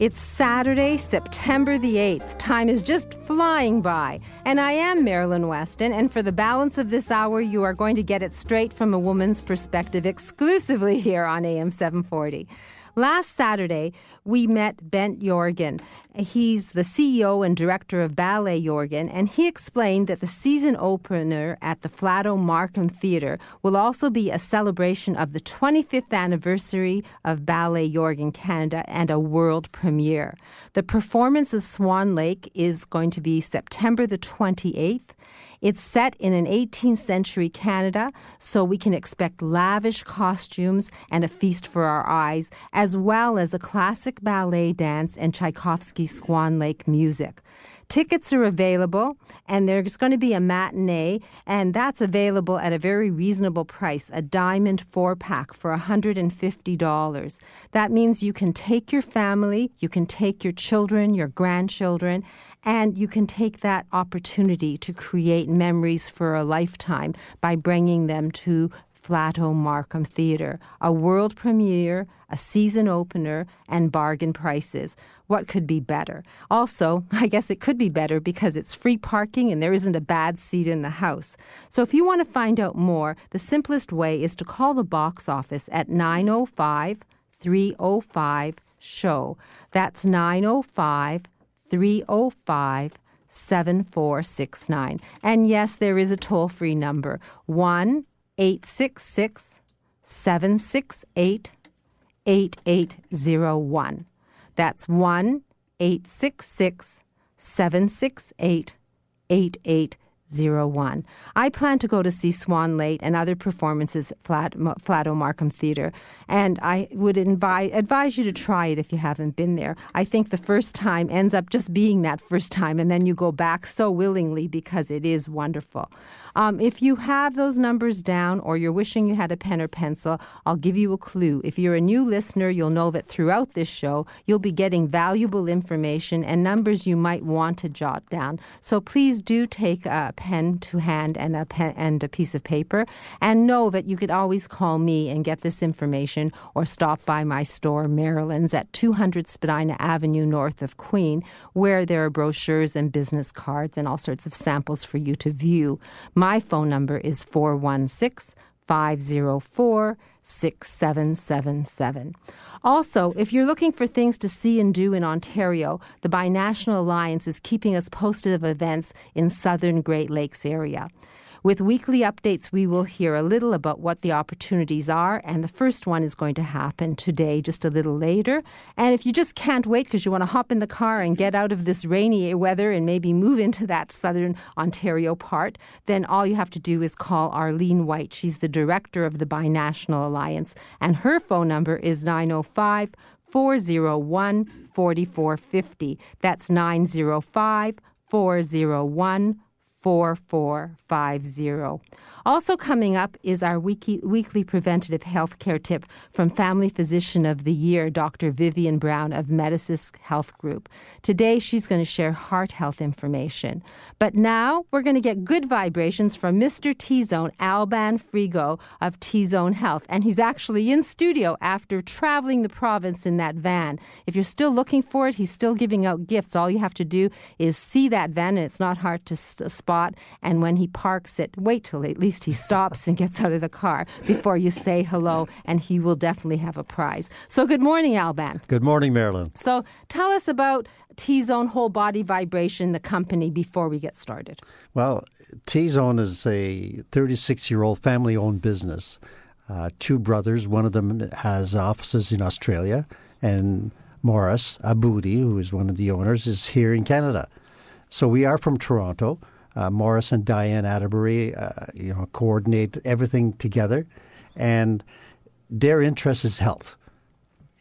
It's Saturday, September the 8th. Time is just flying by. And I am Marilyn Weston, and for the balance of this hour, you are going to get it straight from a woman's perspective exclusively here on AM 740. Last Saturday, we met Bent Jorgen. He's the CEO and director of Ballet Jorgen, and he explained that the season opener at the Flato Markham Theatre will also be a celebration of the 25th anniversary of Ballet Jorgen Canada and a world premiere. The performance of Swan Lake is going to be September the 28th. It's set in an 18th century Canada, so we can expect lavish costumes and a feast for our eyes, as well as a classic ballet dance and Tchaikovsky Swan Lake music. Tickets are available, and there's going to be a matinee, and that's available at a very reasonable price a diamond four pack for $150. That means you can take your family, you can take your children, your grandchildren, and you can take that opportunity to create memories for a lifetime by bringing them to Flato Markham Theatre, a world premiere, a season opener, and bargain prices. What could be better? Also, I guess it could be better because it's free parking and there isn't a bad seat in the house. So if you want to find out more, the simplest way is to call the box office at 905 305 SHOW. That's 905 305 7469. And yes, there is a toll free number 1 866 768 8801. That's 1 866 768 8801. I plan to go to see Swan Lake and other performances at Flat, Flato Markham Theatre, and I would invite, advise you to try it if you haven't been there. I think the first time ends up just being that first time, and then you go back so willingly because it is wonderful. Um, if you have those numbers down or you're wishing you had a pen or pencil, I'll give you a clue. If you're a new listener, you'll know that throughout this show, you'll be getting valuable information and numbers you might want to jot down. So please do take a pen to hand and a pen and a piece of paper and know that you could always call me and get this information or stop by my store, Marilyn's at 200 Spadina Avenue north of Queen, where there are brochures and business cards and all sorts of samples for you to view. My phone number is 416 504 6777. Also, if you're looking for things to see and do in Ontario, the Binational Alliance is keeping us posted of events in southern Great Lakes area. With weekly updates, we will hear a little about what the opportunities are, and the first one is going to happen today, just a little later. And if you just can't wait because you want to hop in the car and get out of this rainy weather and maybe move into that southern Ontario part, then all you have to do is call Arlene White. She's the director of the Binational Alliance, and her phone number is 905 401 4450. That's 905 401 4450. Also, coming up is our weekly, weekly preventative health care tip from Family Physician of the Year, Dr. Vivian Brown of Medicis Health Group. Today, she's going to share heart health information. But now, we're going to get good vibrations from Mr. T Zone, Alban Frigo of T Zone Health. And he's actually in studio after traveling the province in that van. If you're still looking for it, he's still giving out gifts. All you have to do is see that van, and it's not hard to spot. And when he parks it, wait till at least he stops and gets out of the car before you say hello, and he will definitely have a prize. So, good morning, Alban. Good morning, Marilyn. So, tell us about T Zone Whole Body Vibration, the company, before we get started. Well, T Zone is a 36 year old family owned business. Uh, two brothers, one of them has offices in Australia, and Morris Aboudi, who is one of the owners, is here in Canada. So we are from Toronto. Uh, Morris and Diane Atterbury, uh, you know, coordinate everything together, and their interest is health.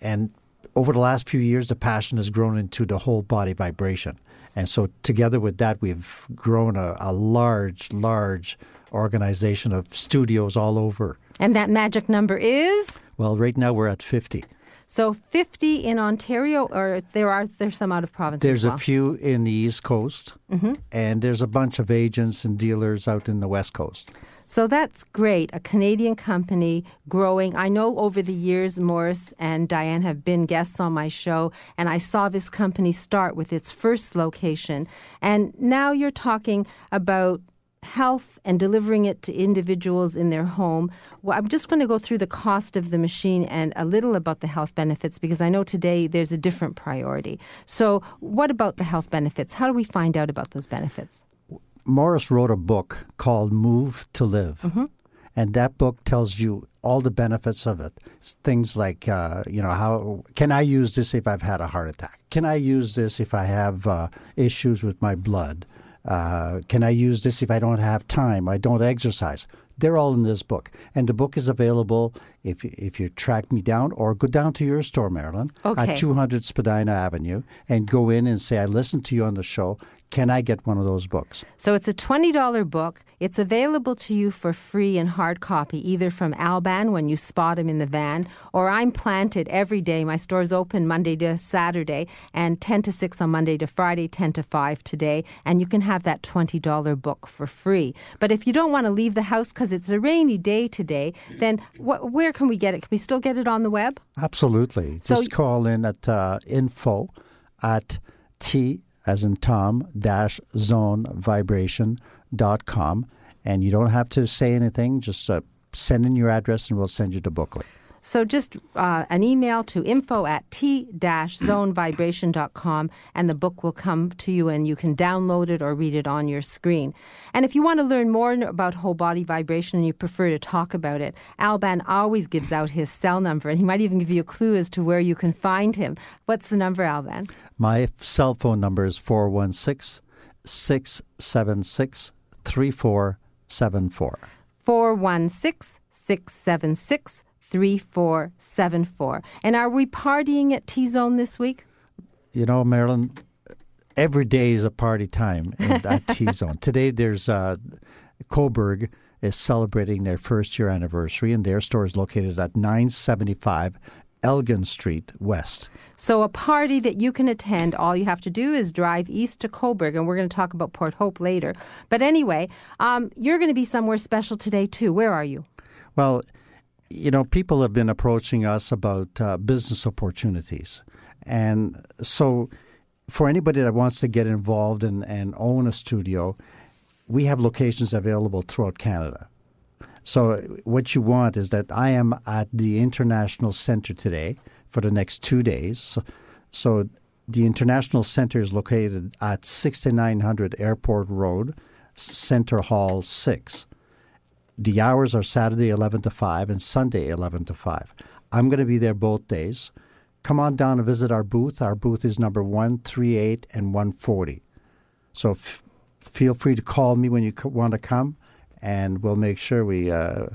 And over the last few years, the passion has grown into the whole body vibration. And so, together with that, we've grown a, a large, large organization of studios all over. And that magic number is? Well, right now we're at 50. So 50 in Ontario, or there are there's some out of province. There's well? a few in the East Coast, mm-hmm. and there's a bunch of agents and dealers out in the West Coast. So that's great. A Canadian company growing. I know over the years, Morris and Diane have been guests on my show, and I saw this company start with its first location. And now you're talking about health and delivering it to individuals in their home. Well, I'm just going to go through the cost of the machine and a little about the health benefits because I know today there's a different priority. So, what about the health benefits? How do we find out about those benefits? Morris wrote a book called Move to Live. Mm-hmm. And that book tells you all the benefits of it. It's things like, uh, you know, how can I use this if I've had a heart attack? Can I use this if I have uh, issues with my blood? Uh, can I use this if I don't have time? I don't exercise. They're all in this book, and the book is available if if you track me down or go down to your store, Marilyn, okay. at 200 Spadina Avenue, and go in and say, "I listened to you on the show. Can I get one of those books? So it's a $20 book. It's available to you for free in hard copy, either from Alban when you spot him in the van, or I'm planted every day. My store's open Monday to Saturday, and 10 to 6 on Monday to Friday, 10 to 5 today. And you can have that $20 book for free. But if you don't want to leave the house because it's a rainy day today, then wh- where can we get it? Can we still get it on the web? Absolutely. So Just call in at uh, info at T as in Tom dash zone. And you don't have to say anything, just uh, send in your address and we'll send you the booklet. So just uh, an email to info at t-zonevibration.com and the book will come to you and you can download it or read it on your screen. And if you want to learn more about whole body vibration and you prefer to talk about it, Alban always gives out his cell number and he might even give you a clue as to where you can find him. What's the number, Alban? My cell phone number is 416 676 3474. 416 676 3474. And are we partying at T Zone this week? You know, Marilyn, every day is a party time at T Zone. Today there's uh, Cobourg is celebrating their first year anniversary, and their store is located at 975 Elgin Street West. So, a party that you can attend, all you have to do is drive east to Cobourg, and we're going to talk about Port Hope later. But anyway, um, you're going to be somewhere special today, too. Where are you? Well, you know, people have been approaching us about uh, business opportunities. And so, for anybody that wants to get involved and, and own a studio, we have locations available throughout Canada. So, what you want is that I am at the International Center today for the next two days. So, so the International Center is located at 6900 Airport Road, Center Hall 6. The hours are Saturday 11 to 5 and Sunday 11 to 5. I'm going to be there both days. Come on down and visit our booth. Our booth is number 138 and 140. So f- feel free to call me when you c- want to come, and we'll make sure we uh,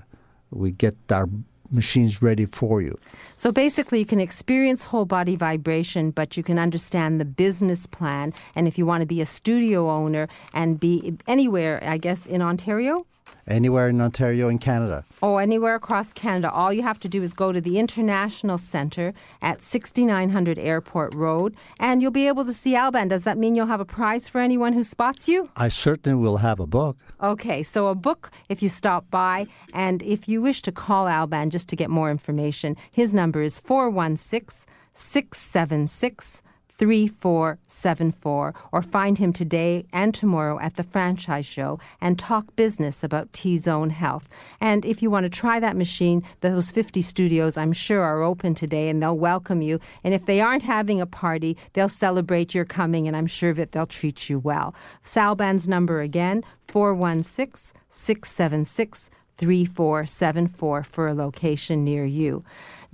we get our machines ready for you. So basically, you can experience whole body vibration, but you can understand the business plan. And if you want to be a studio owner and be anywhere, I guess, in Ontario? Anywhere in Ontario in Canada. Oh, anywhere across Canada. All you have to do is go to the International Centre at 6900 Airport Road, and you'll be able to see Alban. Does that mean you'll have a prize for anyone who spots you? I certainly will have a book. Okay, so a book if you stop by, and if you wish to call Alban just to get more information, his number is 416 676 3474 or find him today and tomorrow at the franchise show and talk business about T Zone Health. And if you want to try that machine, those 50 studios I'm sure are open today and they'll welcome you. And if they aren't having a party, they'll celebrate your coming and I'm sure that they'll treat you well. Salban's number again 416 676 3474 for a location near you.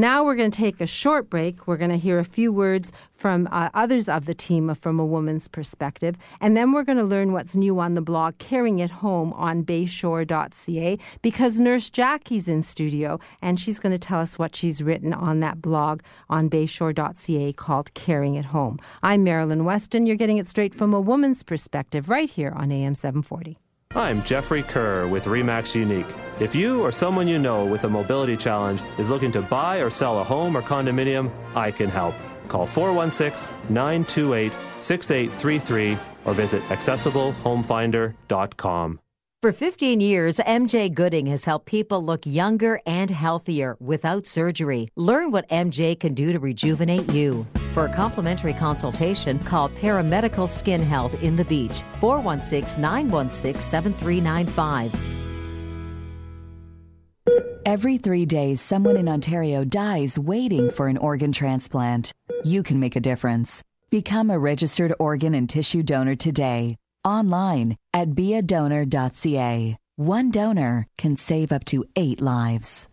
Now we're going to take a short break. We're going to hear a few words from uh, others of the team from a woman's perspective, and then we're going to learn what's new on the blog Caring It Home on bayshore.ca because Nurse Jackie's in studio and she's going to tell us what she's written on that blog on bayshore.ca called Caring It Home. I'm Marilyn Weston. You're getting it straight from a woman's perspective right here on AM 740. I'm Jeffrey Kerr with REMAX Unique. If you or someone you know with a mobility challenge is looking to buy or sell a home or condominium, I can help. Call 416 928 6833 or visit accessiblehomefinder.com. For 15 years, MJ Gooding has helped people look younger and healthier without surgery. Learn what MJ can do to rejuvenate you. For a complimentary consultation, call Paramedical Skin Health in the Beach, 416 916 7395. Every three days, someone in Ontario dies waiting for an organ transplant. You can make a difference. Become a registered organ and tissue donor today online at beadonor.ca. One donor can save up to eight lives.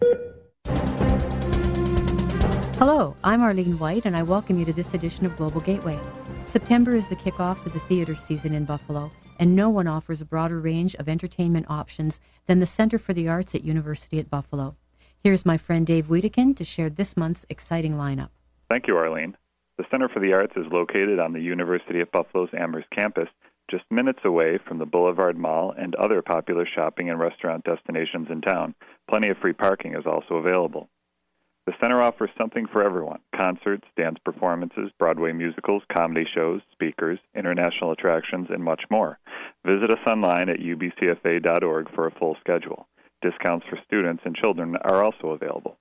Hello, I'm Arlene White, and I welcome you to this edition of Global Gateway. September is the kickoff to the theater season in Buffalo, and no one offers a broader range of entertainment options than the Center for the Arts at University at Buffalo. Here's my friend Dave Wiedekind to share this month's exciting lineup. Thank you, Arlene. The Center for the Arts is located on the University of Buffalo's Amherst campus just minutes away from the Boulevard Mall and other popular shopping and restaurant destinations in town. Plenty of free parking is also available. The center offers something for everyone concerts, dance performances, Broadway musicals, comedy shows, speakers, international attractions, and much more. Visit us online at ubcfa.org for a full schedule. Discounts for students and children are also available.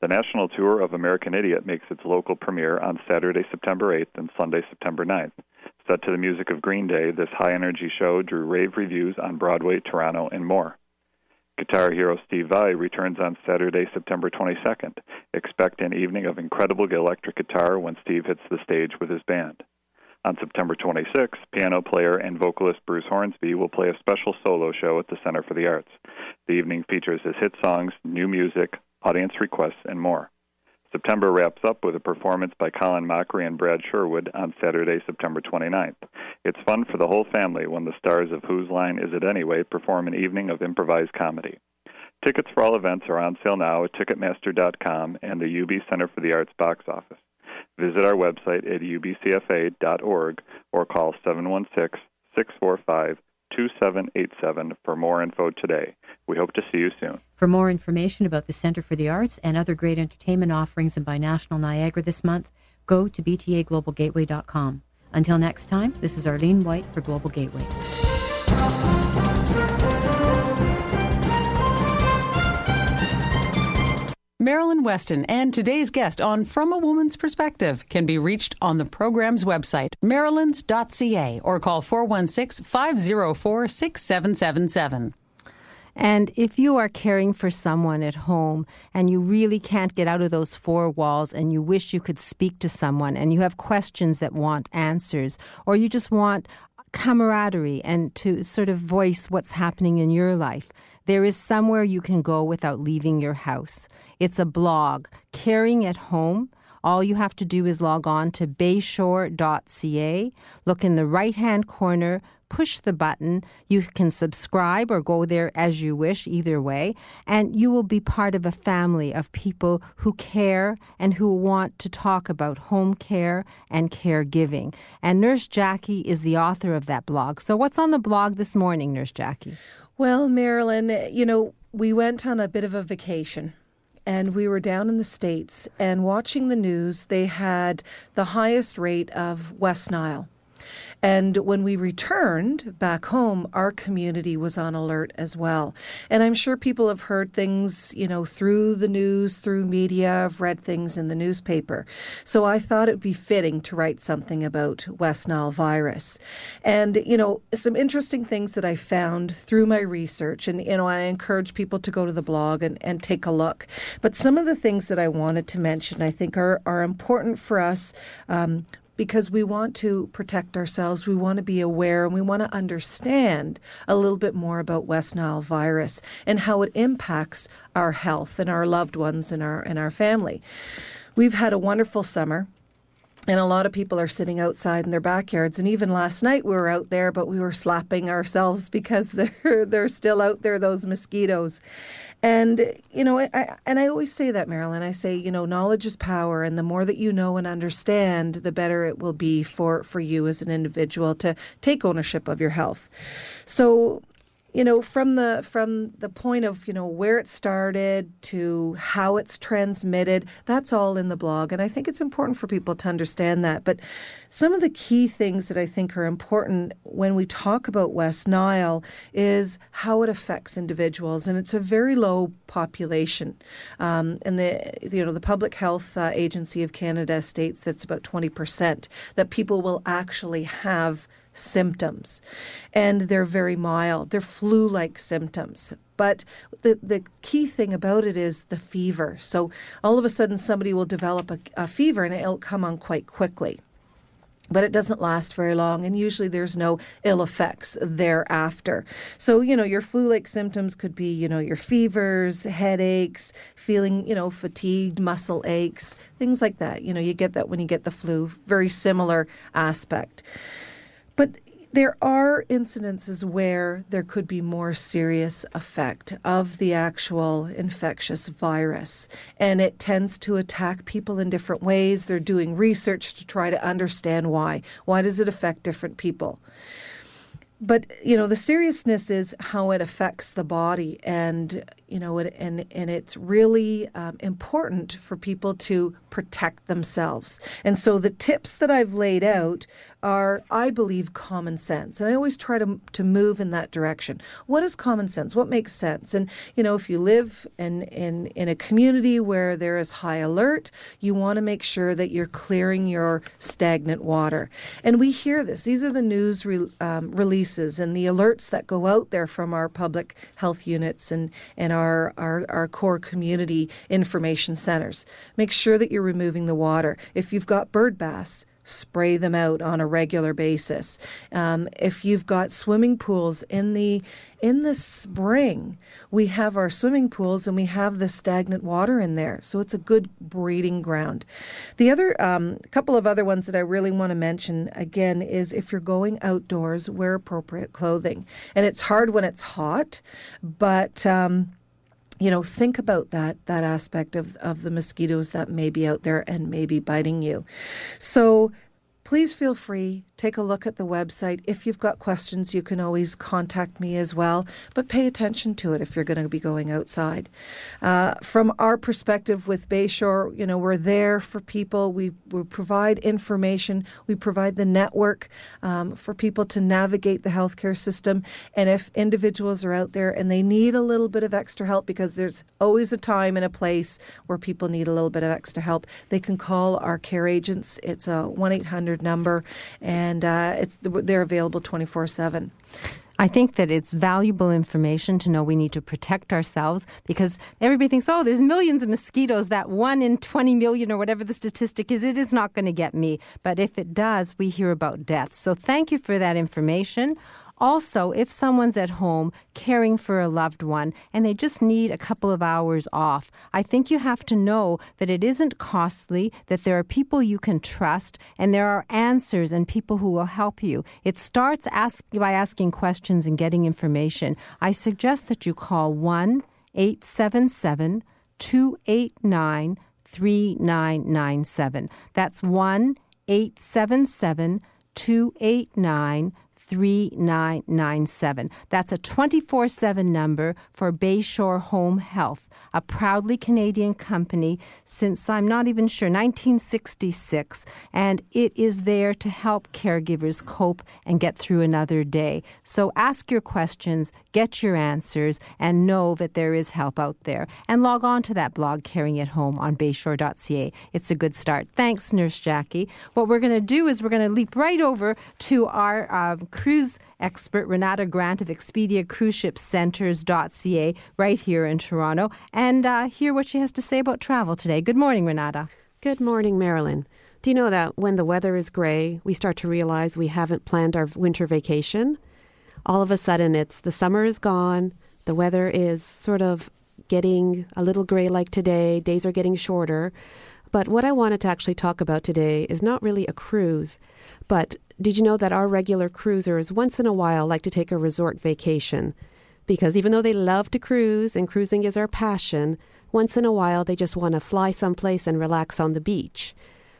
The national tour of American Idiot makes its local premiere on Saturday, September 8th and Sunday, September 9th. Set to the music of Green Day, this high energy show drew rave reviews on Broadway, Toronto, and more. Guitar hero Steve Vai returns on Saturday, September 22nd. Expect an evening of incredible electric guitar when Steve hits the stage with his band. On September 26th, piano player and vocalist Bruce Hornsby will play a special solo show at the Center for the Arts. The evening features his hit songs, new music, audience requests, and more. September wraps up with a performance by Colin Mochrie and Brad Sherwood on Saturday, September 29th. It's fun for the whole family when the stars of Whose Line Is It Anyway perform an evening of improvised comedy. Tickets for all events are on sale now at Ticketmaster.com and the UB Center for the Arts box office. Visit our website at ubcfa.org or call 716 645 2787 for more info today. We hope to see you soon. For more information about the Center for the Arts and other great entertainment offerings in Binational Niagara this month, go to btaglobalgateway.com. Until next time, this is Arlene White for Global Gateway. Marilyn Weston and today's guest on From a Woman's Perspective can be reached on the program's website, marilyns.ca, or call 416 504 6777. And if you are caring for someone at home and you really can't get out of those four walls and you wish you could speak to someone and you have questions that want answers, or you just want camaraderie and to sort of voice what's happening in your life, there is somewhere you can go without leaving your house. It's a blog, Caring at Home. All you have to do is log on to bayshore.ca, look in the right hand corner, push the button. You can subscribe or go there as you wish, either way, and you will be part of a family of people who care and who want to talk about home care and caregiving. And Nurse Jackie is the author of that blog. So, what's on the blog this morning, Nurse Jackie? Well, Marilyn, you know, we went on a bit of a vacation and we were down in the States and watching the news, they had the highest rate of West Nile. And when we returned back home, our community was on alert as well. And I'm sure people have heard things, you know, through the news, through media, have read things in the newspaper. So I thought it would be fitting to write something about West Nile virus. And, you know, some interesting things that I found through my research. And, you know, I encourage people to go to the blog and, and take a look. But some of the things that I wanted to mention, I think, are, are important for us. Um, because we want to protect ourselves, we want to be aware, and we want to understand a little bit more about West Nile virus and how it impacts our health and our loved ones and our and our family. We've had a wonderful summer. And a lot of people are sitting outside in their backyards. And even last night we were out there, but we were slapping ourselves because they're they're still out there, those mosquitoes. And you know, I, and I always say that, Marilyn. I say, you know, knowledge is power, and the more that you know and understand, the better it will be for for you as an individual to take ownership of your health. So you know from the from the point of you know where it started to how it's transmitted that's all in the blog. And i think it's important for people to understand that. But some of the key things that i think are important when we talk about west nile is how it affects individuals. And it's a very low population. Um, and the you know the public health uh, agency of canada states that's about 20% that people will actually have symptoms, and they're very mild. They're flu like symptoms. But the, the key thing about it is the fever. So all of a sudden, somebody will develop a, a fever and it'll come on quite quickly but it doesn't last very long and usually there's no ill effects thereafter so you know your flu-like symptoms could be you know your fevers headaches feeling you know fatigued muscle aches things like that you know you get that when you get the flu very similar aspect there are incidences where there could be more serious effect of the actual infectious virus and it tends to attack people in different ways. They're doing research to try to understand why. Why does it affect different people? But you know the seriousness is how it affects the body and you know and and it's really um, important for people to protect themselves. And so the tips that i've laid out are i believe common sense. And i always try to to move in that direction. What is common sense? What makes sense? And you know if you live in in in a community where there is high alert you want to make sure that you're clearing your stagnant water. And we hear this. These are the news re, um, releases and the alerts that go out there from our public health units and and our, our, our our core community information centers. Make sure that you're removing the water. If you've got bird baths, spray them out on a regular basis. Um, if you've got swimming pools in the in the spring, we have our swimming pools and we have the stagnant water in there, so it's a good breeding ground. The other um, couple of other ones that I really want to mention again is if you're going outdoors, wear appropriate clothing, and it's hard when it's hot, but um, you know, think about that that aspect of, of the mosquitoes that may be out there and may be biting you. So please feel free take a look at the website. If you've got questions, you can always contact me as well, but pay attention to it if you're going to be going outside. Uh, from our perspective with Bayshore, you know, we're there for people. We, we provide information, we provide the network um, for people to navigate the healthcare system. And if individuals are out there and they need a little bit of extra help, because there's always a time and a place where people need a little bit of extra help, they can call our care agents. It's a 1 800 number. And uh, it's they're available 24 7. I think that it's valuable information to know we need to protect ourselves because everybody thinks, oh, there's millions of mosquitoes. That one in 20 million or whatever the statistic is, it is not going to get me. But if it does, we hear about deaths. So thank you for that information. Also, if someone's at home caring for a loved one and they just need a couple of hours off, I think you have to know that it isn't costly, that there are people you can trust, and there are answers and people who will help you. It starts ask, by asking questions and getting information. I suggest that you call 1 877 289 3997. That's 1 877 289 3997. That's a 24 7 number for Bayshore Home Health, a proudly Canadian company since I'm not even sure, 1966, and it is there to help caregivers cope and get through another day. So ask your questions, get your answers, and know that there is help out there. And log on to that blog, Caring It Home, on bayshore.ca. It's a good start. Thanks, Nurse Jackie. What we're going to do is we're going to leap right over to our uh, cruise expert, Renata Grant of Expedia Cruise Ship Centers.ca, right here in Toronto, and uh, hear what she has to say about travel today. Good morning, Renata. Good morning, Marilyn. Do you know that when the weather is gray, we start to realize we haven't planned our winter vacation? All of a sudden, it's the summer is gone, the weather is sort of getting a little gray like today, days are getting shorter. But what I wanted to actually talk about today is not really a cruise, but did you know that our regular cruisers once in a while like to take a resort vacation? Because even though they love to cruise and cruising is our passion, once in a while they just want to fly someplace and relax on the beach.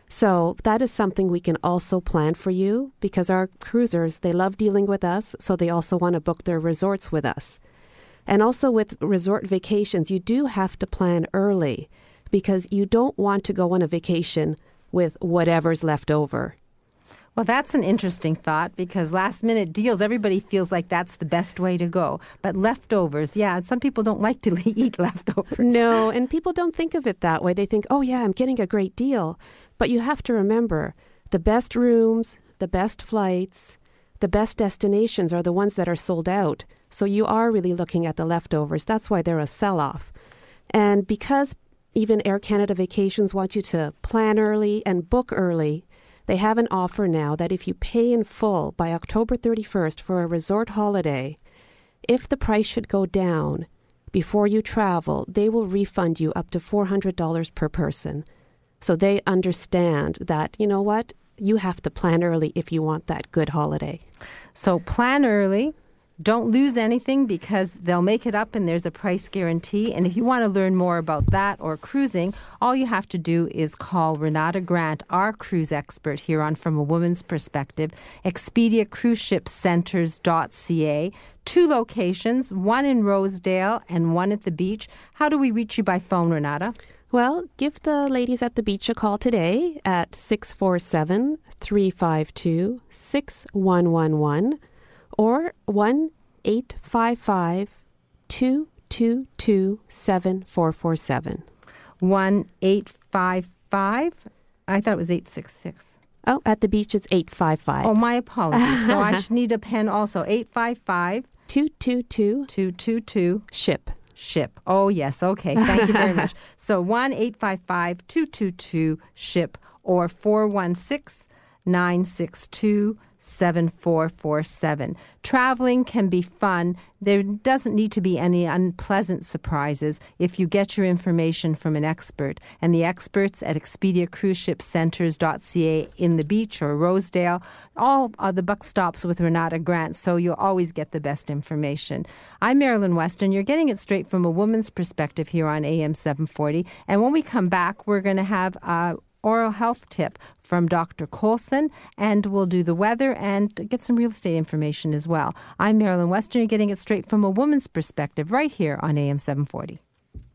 So that is something we can also plan for you because our cruisers, they love dealing with us, so they also want to book their resorts with us. And also with resort vacations, you do have to plan early because you don't want to go on a vacation with whatever's left over. Well, that's an interesting thought because last minute deals, everybody feels like that's the best way to go. But leftovers, yeah, some people don't like to eat leftovers. No, and people don't think of it that way. They think, oh, yeah, I'm getting a great deal. But you have to remember the best rooms, the best flights, the best destinations are the ones that are sold out. So you are really looking at the leftovers. That's why they're a sell off. And because even Air Canada Vacations want you to plan early and book early, they have an offer now that if you pay in full by October 31st for a resort holiday, if the price should go down before you travel, they will refund you up to $400 per person. So they understand that, you know what, you have to plan early if you want that good holiday. So plan early, don't lose anything because they'll make it up and there's a price guarantee. And if you want to learn more about that or cruising, all you have to do is call Renata Grant, our cruise expert here on From a Woman's Perspective, Expedia Cruise Ship Centers.ca. Two locations, one in Rosedale and one at the beach. How do we reach you by phone, Renata? Well, give the ladies at the beach a call today at 647 352 6111 or 1 855 222 7447. 1 855? I thought it was 866. Oh, at the beach it's 855. Oh, my apologies. so I should need a pen also. 855 222 222 SHIP. SHIP. Oh, yes. Okay. Thank you very much. So 1 855 222 SHIP or 416 962 7447. Traveling can be fun. There doesn't need to be any unpleasant surprises if you get your information from an expert. And the experts at Expedia Cruise Ship Centers.ca in the beach or Rosedale, all are the buck stops with Renata Grant, so you'll always get the best information. I'm Marilyn Weston. You're getting it straight from a woman's perspective here on AM 740. And when we come back, we're going to have uh, oral health tip from Dr. Colson, and we'll do the weather and get some real estate information as well. I'm Marilyn. You're getting it straight from a woman's perspective right here on AM 740.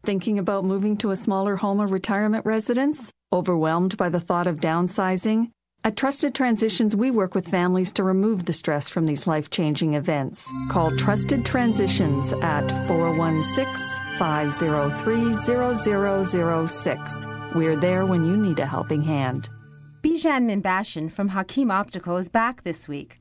Thinking about moving to a smaller home or retirement residence? Overwhelmed by the thought of downsizing? At Trusted Transitions, we work with families to remove the stress from these life changing events. Call Trusted Transitions at 416 503 0006. We're there when you need a helping hand. Bijan Mimbashin from Hakim Optical is back this week.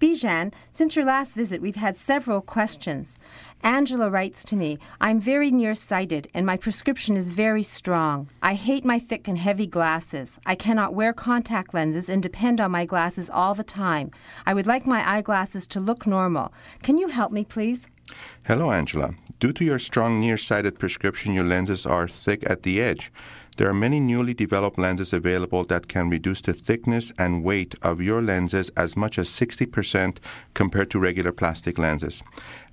Bijan, since your last visit, we've had several questions. Angela writes to me, I'm very nearsighted and my prescription is very strong. I hate my thick and heavy glasses. I cannot wear contact lenses and depend on my glasses all the time. I would like my eyeglasses to look normal. Can you help me, please? Hello, Angela. Due to your strong nearsighted prescription, your lenses are thick at the edge. There are many newly developed lenses available that can reduce the thickness and weight of your lenses as much as 60% compared to regular plastic lenses.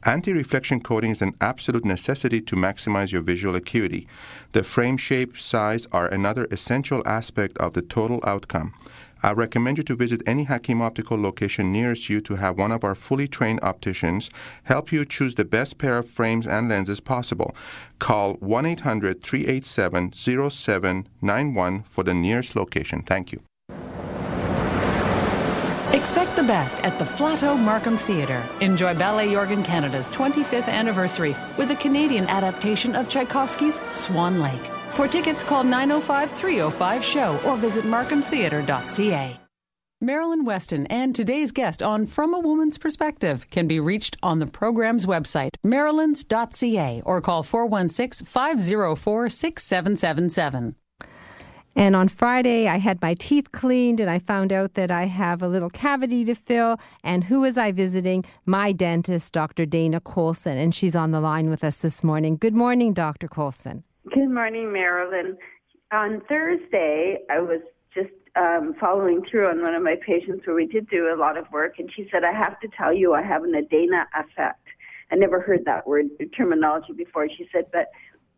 Anti reflection coating is an absolute necessity to maximize your visual acuity. The frame shape, size are another essential aspect of the total outcome. I recommend you to visit any Hakim Optical location nearest you to have one of our fully trained opticians help you choose the best pair of frames and lenses possible. Call 1 800 387 0791 for the nearest location. Thank you. Expect the best at the Flato Markham Theatre. Enjoy Ballet Jorgen Canada's 25th anniversary with a Canadian adaptation of Tchaikovsky's Swan Lake. For tickets, call 905 305 SHOW or visit markhamtheatre.ca. Marilyn Weston and today's guest on From a Woman's Perspective can be reached on the program's website, marilyns.ca, or call 416 504 6777. And on Friday, I had my teeth cleaned and I found out that I have a little cavity to fill. And who was I visiting? My dentist, Dr. Dana Colson. And she's on the line with us this morning. Good morning, Dr. Colson. Good morning, Marilyn. On Thursday, I was just um, following through on one of my patients where we did do a lot of work, and she said, I have to tell you, I have an Adena effect. I never heard that word terminology before. She said, but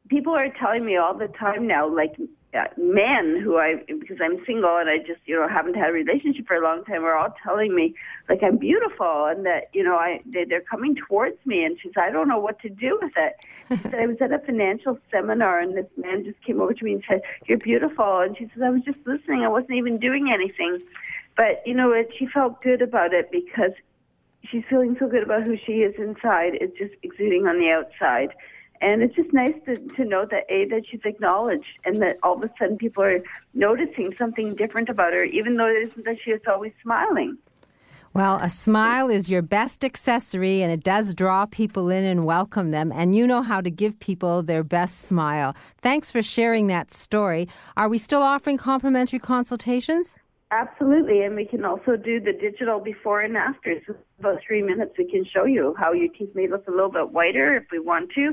people are telling me all the time now, like uh, men who I, because I'm single and I just, you know, haven't had a relationship for a long time, are all telling me like I'm beautiful and that, you know, I they, they're coming towards me. And she said, I don't know what to do with it. She said, I was at a financial seminar and this man just came over to me and said, You're beautiful. And she said, I was just listening. I wasn't even doing anything. But, you know, it, she felt good about it because she's feeling so good about who she is inside. It's just exuding on the outside. And it's just nice to, to know that A, that she's acknowledged and that all of a sudden people are noticing something different about her, even though it isn't that she is always smiling. Well, a smile is your best accessory and it does draw people in and welcome them. And you know how to give people their best smile. Thanks for sharing that story. Are we still offering complimentary consultations? Absolutely, and we can also do the digital before and after. So about three minutes, we can show you how your teeth may look a little bit whiter if we want to,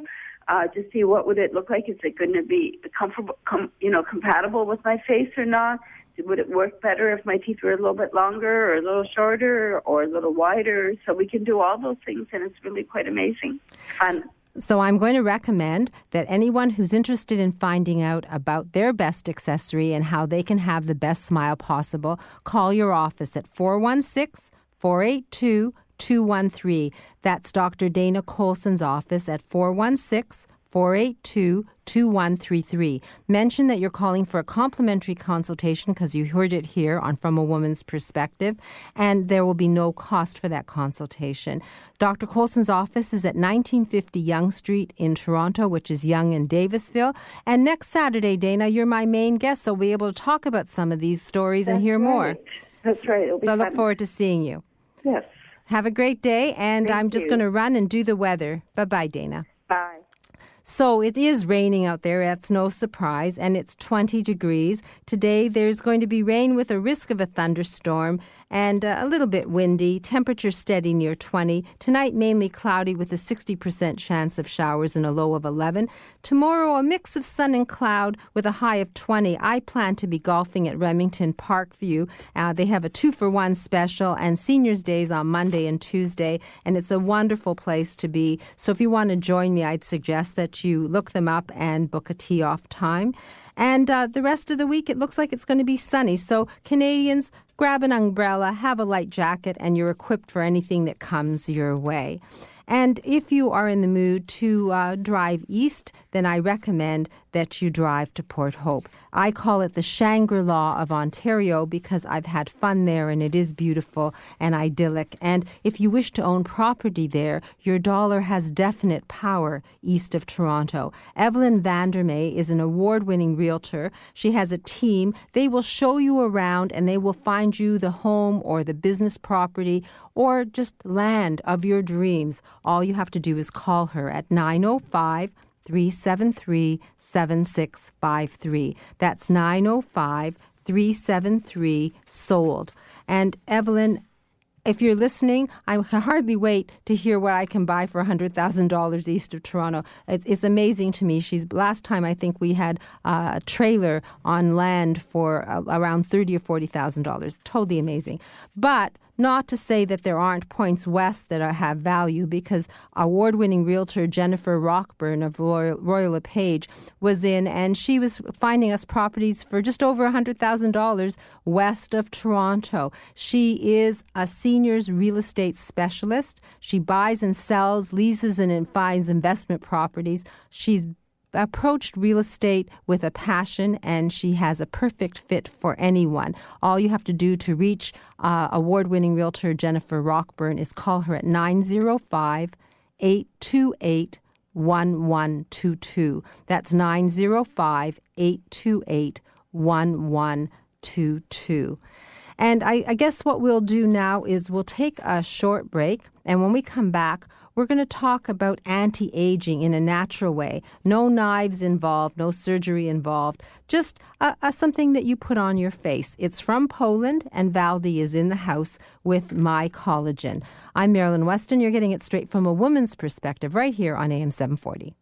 uh, to see what would it look like. Is it going to be comfortable, com- you know, compatible with my face or not? Would it work better if my teeth were a little bit longer or a little shorter or a little wider? So we can do all those things, and it's really quite amazing. Fun. So I'm going to recommend that anyone who's interested in finding out about their best accessory and how they can have the best smile possible, call your office at 416 482 213. That's Dr. Dana Colson's office at 416 482 2133. Mention that you're calling for a complimentary consultation because you heard it here on From a Woman's Perspective, and there will be no cost for that consultation. Dr. Colson's office is at 1950 Yonge Street in Toronto, which is Yonge and Davisville. And next Saturday, Dana, you're my main guest, so we'll be able to talk about some of these stories That's and hear right. more. That's right. So I look fun. forward to seeing you. Yes. Have a great day, and Thank I'm just going to run and do the weather. Bye bye, Dana. Bye. So it is raining out there. That's no surprise. And it's 20 degrees. Today there's going to be rain with a risk of a thunderstorm and uh, a little bit windy. Temperature steady near 20. Tonight mainly cloudy with a 60% chance of showers and a low of 11. Tomorrow a mix of sun and cloud with a high of 20. I plan to be golfing at Remington Parkview. Uh, they have a two for one special and seniors days on Monday and Tuesday. And it's a wonderful place to be. So if you want to join me, I'd suggest that you look them up and book a tee off time. And uh, the rest of the week, it looks like it's going to be sunny. So, Canadians, grab an umbrella, have a light jacket, and you're equipped for anything that comes your way. And if you are in the mood to uh, drive east, then I recommend that you drive to Port Hope. I call it the Shangri La of Ontario because I've had fun there and it is beautiful and idyllic. And if you wish to own property there, your dollar has definite power east of Toronto. Evelyn Vandermeer is an award winning realtor. She has a team. They will show you around and they will find you the home or the business property or just land of your dreams. All you have to do is call her at 905 373 7653. That's 905 373 sold. And Evelyn, if you're listening, I can hardly wait to hear what I can buy for $100,000 east of Toronto. It's amazing to me. She's last time I think we had uh, a trailer on land for uh, around thirty or forty thousand dollars. Totally amazing. But Not to say that there aren't points west that have value, because award winning realtor Jennifer Rockburn of Royal, Royal LePage was in, and she was finding us properties for just over $100,000 west of Toronto. She is a seniors real estate specialist. She buys and sells, leases, and finds investment properties. She's approached real estate with a passion and she has a perfect fit for anyone. All you have to do to reach uh, award winning realtor Jennifer Rockburn is call her at 905 828 1122. That's 905 828 1122. And I, I, guess what we'll do now is we'll take a short break. And when we come back, we're going to talk about anti aging in a natural way. No knives involved, no surgery involved, just a, a, something that you put on your face. It's from Poland, and Valdi is in the house with My Collagen. I'm Marilyn Weston. You're getting it straight from a woman's perspective right here on AM 740.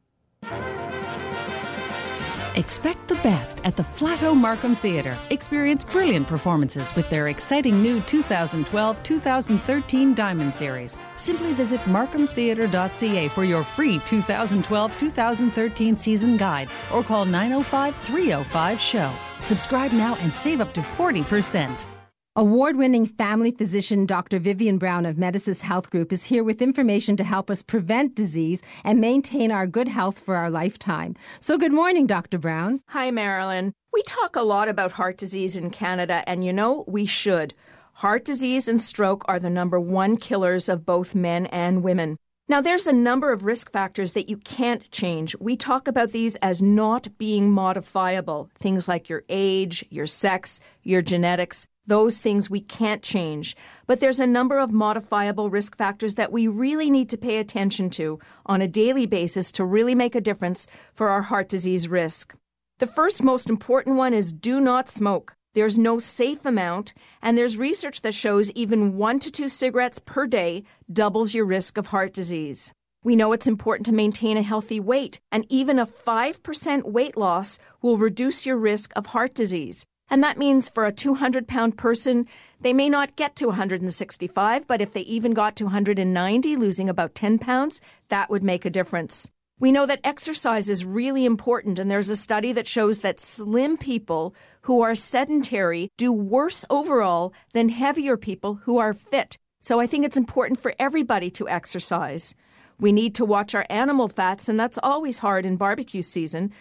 Expect the best at the Flato Markham Theatre. Experience brilliant performances with their exciting new 2012 2013 Diamond Series. Simply visit markhamtheatre.ca for your free 2012 2013 season guide or call 905 305 SHOW. Subscribe now and save up to 40%. Award winning family physician Dr. Vivian Brown of Medisys Health Group is here with information to help us prevent disease and maintain our good health for our lifetime. So, good morning, Dr. Brown. Hi, Marilyn. We talk a lot about heart disease in Canada, and you know, we should. Heart disease and stroke are the number one killers of both men and women. Now, there's a number of risk factors that you can't change. We talk about these as not being modifiable. Things like your age, your sex, your genetics. Those things we can't change. But there's a number of modifiable risk factors that we really need to pay attention to on a daily basis to really make a difference for our heart disease risk. The first most important one is do not smoke. There's no safe amount, and there's research that shows even one to two cigarettes per day doubles your risk of heart disease. We know it's important to maintain a healthy weight, and even a 5% weight loss will reduce your risk of heart disease. And that means for a 200 pound person, they may not get to 165, but if they even got to 190, losing about 10 pounds, that would make a difference. We know that exercise is really important, and there's a study that shows that slim people who are sedentary do worse overall than heavier people who are fit. So I think it's important for everybody to exercise. We need to watch our animal fats, and that's always hard in barbecue season.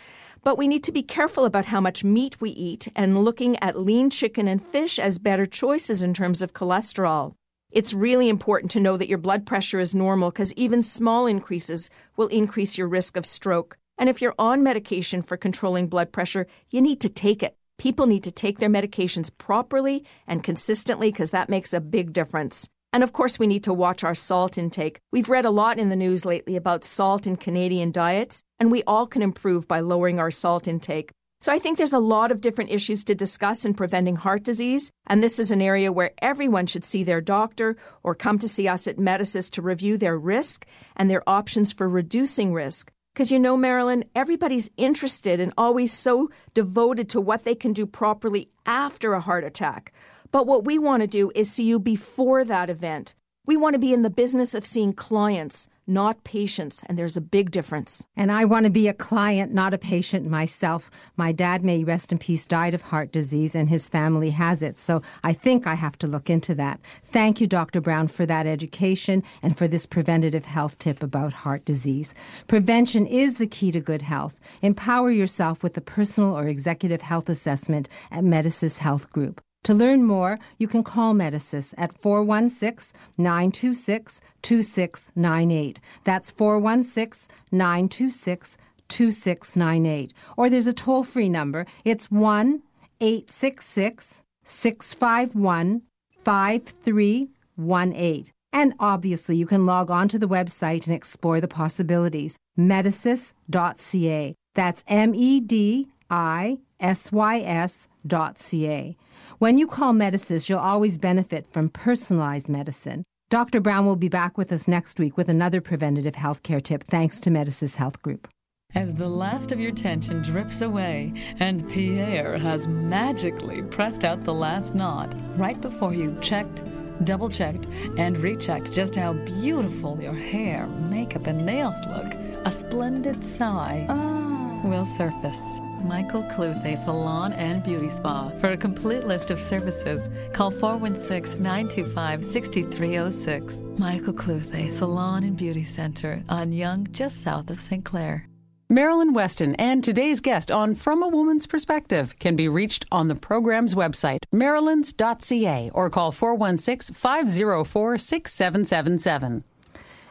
But we need to be careful about how much meat we eat and looking at lean chicken and fish as better choices in terms of cholesterol. It's really important to know that your blood pressure is normal because even small increases will increase your risk of stroke. And if you're on medication for controlling blood pressure, you need to take it. People need to take their medications properly and consistently because that makes a big difference. And of course, we need to watch our salt intake. We've read a lot in the news lately about salt in Canadian diets, and we all can improve by lowering our salt intake. So I think there's a lot of different issues to discuss in preventing heart disease, and this is an area where everyone should see their doctor or come to see us at Medisys to review their risk and their options for reducing risk. Because you know, Marilyn, everybody's interested and always so devoted to what they can do properly after a heart attack. But what we want to do is see you before that event. We want to be in the business of seeing clients, not patients, and there's a big difference. And I want to be a client, not a patient myself. My dad, may rest in peace, died of heart disease, and his family has it. So I think I have to look into that. Thank you, Dr. Brown, for that education and for this preventative health tip about heart disease. Prevention is the key to good health. Empower yourself with a personal or executive health assessment at Medisys Health Group. To learn more, you can call Medisys at 416 926 2698. That's 416 926 2698. Or there's a toll free number. It's 1 866 651 5318. And obviously, you can log on to the website and explore the possibilities. Medisys.ca. That's M E D I S Y S.ca. When you call Medisys, you'll always benefit from personalized medicine. Dr. Brown will be back with us next week with another preventative healthcare tip thanks to Medisys Health Group. As the last of your tension drips away and Pierre has magically pressed out the last knot right before you checked double checked, and rechecked just how beautiful your hair, makeup, and nails look, a splendid sigh ah. will surface. Michael Cluthe Salon and Beauty Spa. For a complete list of services, call 416 925 6306. Michael Cluthe Salon and Beauty Center on Yonge, just south of St. Clair. Marilyn Weston and today's guest on From a Woman's Perspective can be reached on the program's website, marilyns.ca, or call 416 504 6777.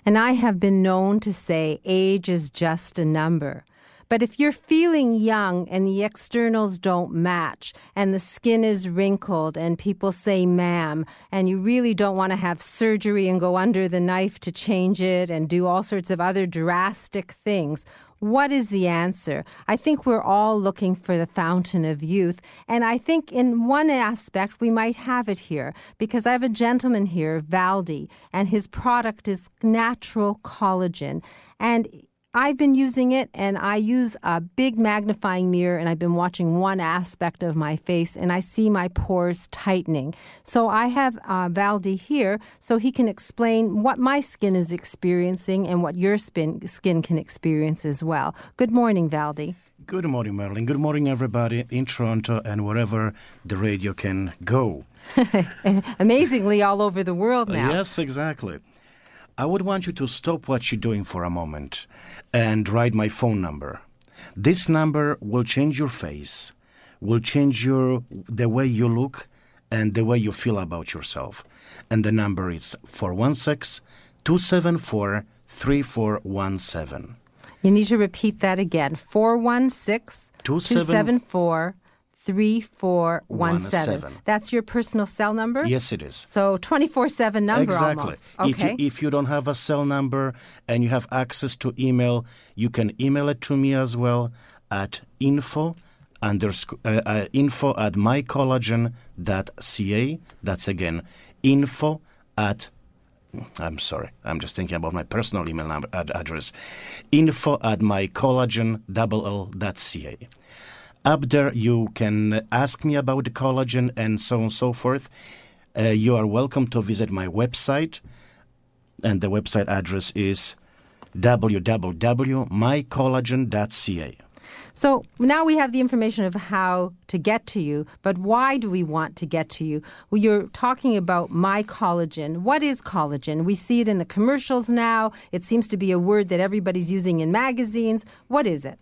And I have been known to say age is just a number. But if you're feeling young and the externals don't match and the skin is wrinkled and people say ma'am and you really don't want to have surgery and go under the knife to change it and do all sorts of other drastic things, what is the answer? I think we're all looking for the fountain of youth. And I think in one aspect we might have it here because I have a gentleman here, Valdi, and his product is natural collagen. And I've been using it and I use a big magnifying mirror and I've been watching one aspect of my face and I see my pores tightening. So I have uh, Valdi here so he can explain what my skin is experiencing and what your spin, skin can experience as well. Good morning, Valdi. Good morning, Marilyn. Good morning, everybody in Toronto and wherever the radio can go. Amazingly, all over the world now. Yes, exactly. I would want you to stop what you're doing for a moment and write my phone number. This number will change your face, will change your the way you look and the way you feel about yourself. And the number is 416 274 3417. You need to repeat that again 416 274 3417. That's your personal cell number? Yes, it is. So 24 7 number exactly. almost. If, Okay. you, if you don't have a cell number and you have access to email, you can email it to me as well at info underscore uh, uh, info at mycollagen.ca. That's again info at I'm sorry, I'm just thinking about my personal email number, ad- address info at mycollagen.ca. Up there, you can ask me about the collagen and so on and so forth. Uh, you are welcome to visit my website, and the website address is www.mycollagen.ca. So now we have the information of how to get to you, but why do we want to get to you? Well, you're talking about my collagen. What is collagen? We see it in the commercials now. It seems to be a word that everybody's using in magazines. What is it?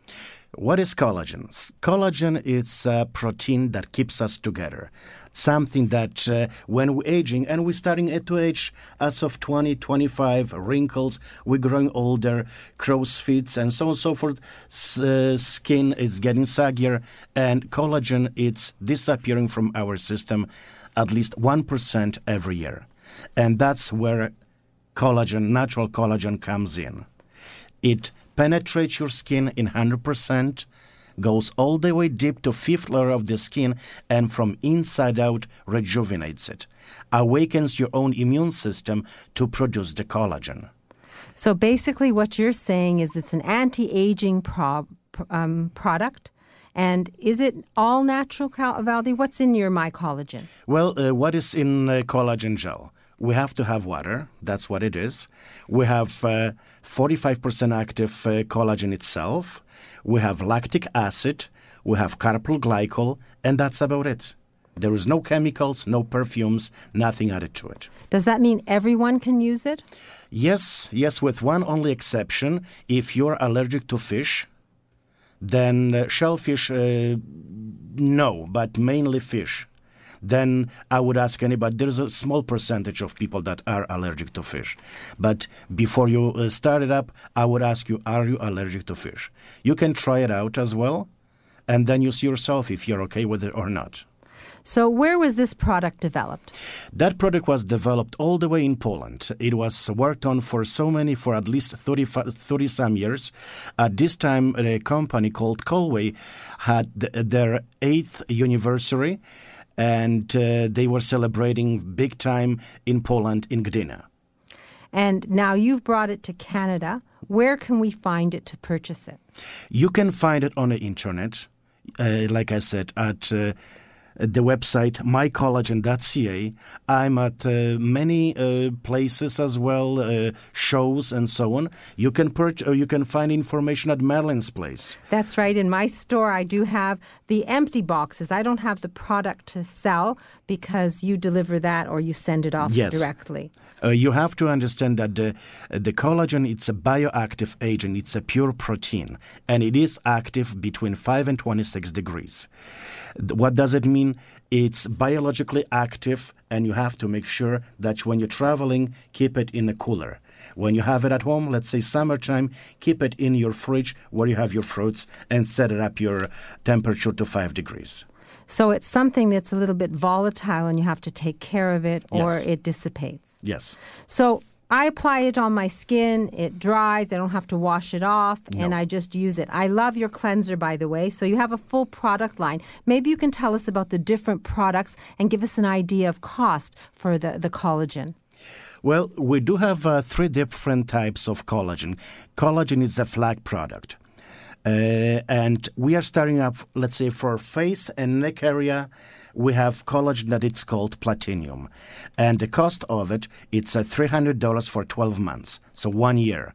What is collagen? Collagen is a protein that keeps us together. Something that uh, when we're aging, and we're starting to age as of 20, 25, wrinkles, we're growing older, crow's feet, and so on and so forth. S- uh, skin is getting saggier, and collagen is disappearing from our system at least 1% every year. And that's where collagen, natural collagen, comes in. It penetrates your skin in 100%, goes all the way deep to fifth layer of the skin, and from inside out rejuvenates it, awakens your own immune system to produce the collagen. So basically, what you're saying is it's an anti aging pro- um, product. And is it all natural, Valdi? What's in your My Collagen? Well, uh, what is in uh, collagen gel? We have to have water. That's what it is. We have uh, 45% active uh, collagen itself. We have lactic acid. We have caprylyl glycol, and that's about it. There is no chemicals, no perfumes, nothing added to it. Does that mean everyone can use it? Yes, yes, with one only exception. If you're allergic to fish, then uh, shellfish, uh, no, but mainly fish. Then I would ask anybody. There's a small percentage of people that are allergic to fish. But before you uh, start it up, I would ask you, are you allergic to fish? You can try it out as well, and then you see yourself if you're okay with it or not. So, where was this product developed? That product was developed all the way in Poland. It was worked on for so many, for at least 30, 30 some years. At this time, a company called Colway had their eighth anniversary, and uh, they were celebrating big time in Poland, in Gdynia. And now you've brought it to Canada. Where can we find it to purchase it? You can find it on the internet, uh, like I said, at uh, the website mycollagen.ca. I'm at uh, many uh, places as well, uh, shows and so on. You can purchase, you can find information at Marilyn's place. That's right. In my store, I do have the empty boxes. I don't have the product to sell because you deliver that or you send it off Yes. directly. Uh, you have to understand that the, the collagen it's a bioactive agent it's a pure protein and it is active between 5 and 26 degrees Th- what does it mean it's biologically active and you have to make sure that when you're traveling keep it in a cooler when you have it at home let's say summertime keep it in your fridge where you have your fruits and set it up your temperature to 5 degrees So it's something that's a little bit volatile and you have to take care of it or Yes. it dissipates. yes So I apply it on my skin, it dries, I don't have to wash it off, and I just use it. I love your cleanser, by the way. So you have a full product line. Maybe you can tell us about the different products and give us an idea of cost for the, the collagen. Well, we do have uh, three different types of collagen. Collagen is a flag product. Uh, and we are starting up, let's say, for face and neck area, we have collagen that it's called platinum, and the cost of it it's at three hundred dollars for twelve months, so one year.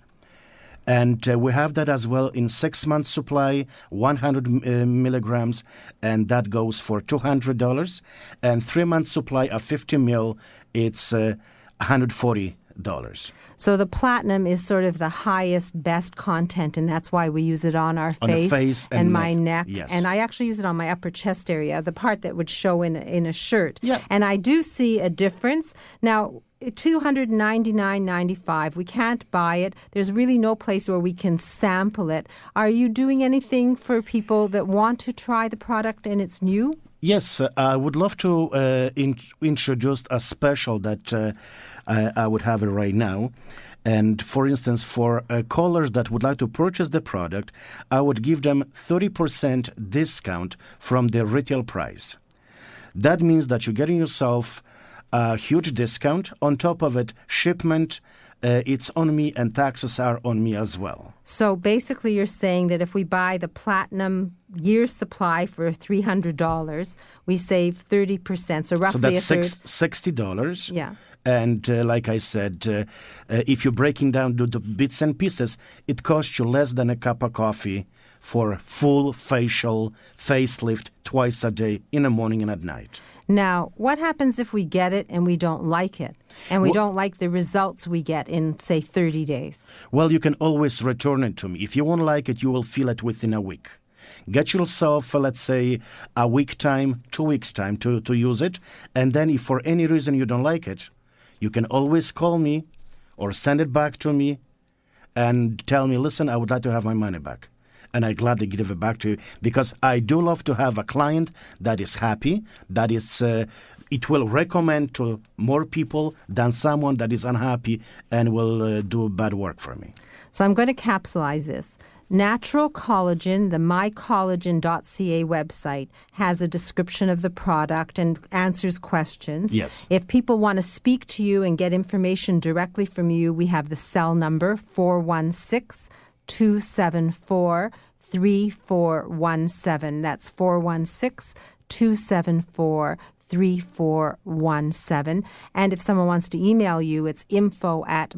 And uh, we have that as well in six months supply, 100 uh, milligrams, and that goes for $200. And three months supply of 50 mil, it's uh, $140 dollars. So the platinum is sort of the highest, best content, and that's why we use it on our on face, face, and, and my neck. neck. Yes. And I actually use it on my upper chest area, the part that would show in in a shirt. Yeah. And I do see a difference now. 299.95 we can't buy it there's really no place where we can sample it are you doing anything for people that want to try the product and it's new yes uh, i would love to uh, in- introduce a special that uh, I, I would have it right now. And for instance, for uh, callers that would like to purchase the product, I would give them 30% discount from the retail price. That means that you're getting yourself a huge discount. On top of it, shipment, uh, it's on me, and taxes are on me as well. So basically, you're saying that if we buy the platinum year's supply for three hundred dollars, we save thirty percent. So roughly so that's six, sixty dollars. Yeah. And uh, like I said, uh, uh, if you're breaking down the, the bits and pieces, it costs you less than a cup of coffee for full facial facelift twice a day in the morning and at night. Now, what happens if we get it and we don't like it, and we Wh- don't like the results we get in say thirty days? Well, you can always return it to me. If you won't like it, you will feel it within a week. Get yourself, uh, let's say, a week time, two weeks time to, to use it. And then, if for any reason you don't like it, you can always call me or send it back to me and tell me, listen, I would like to have my money back. And I gladly give it back to you because I do love to have a client that is happy, that is, uh, it will recommend to more people than someone that is unhappy and will uh, do bad work for me. So I'm going to capsulize this. Natural Collagen, the mycollagen.ca website, has a description of the product and answers questions. Yes. If people want to speak to you and get information directly from you, we have the cell number 416 274 3417. That's 416 274 3417. And if someone wants to email you, it's info at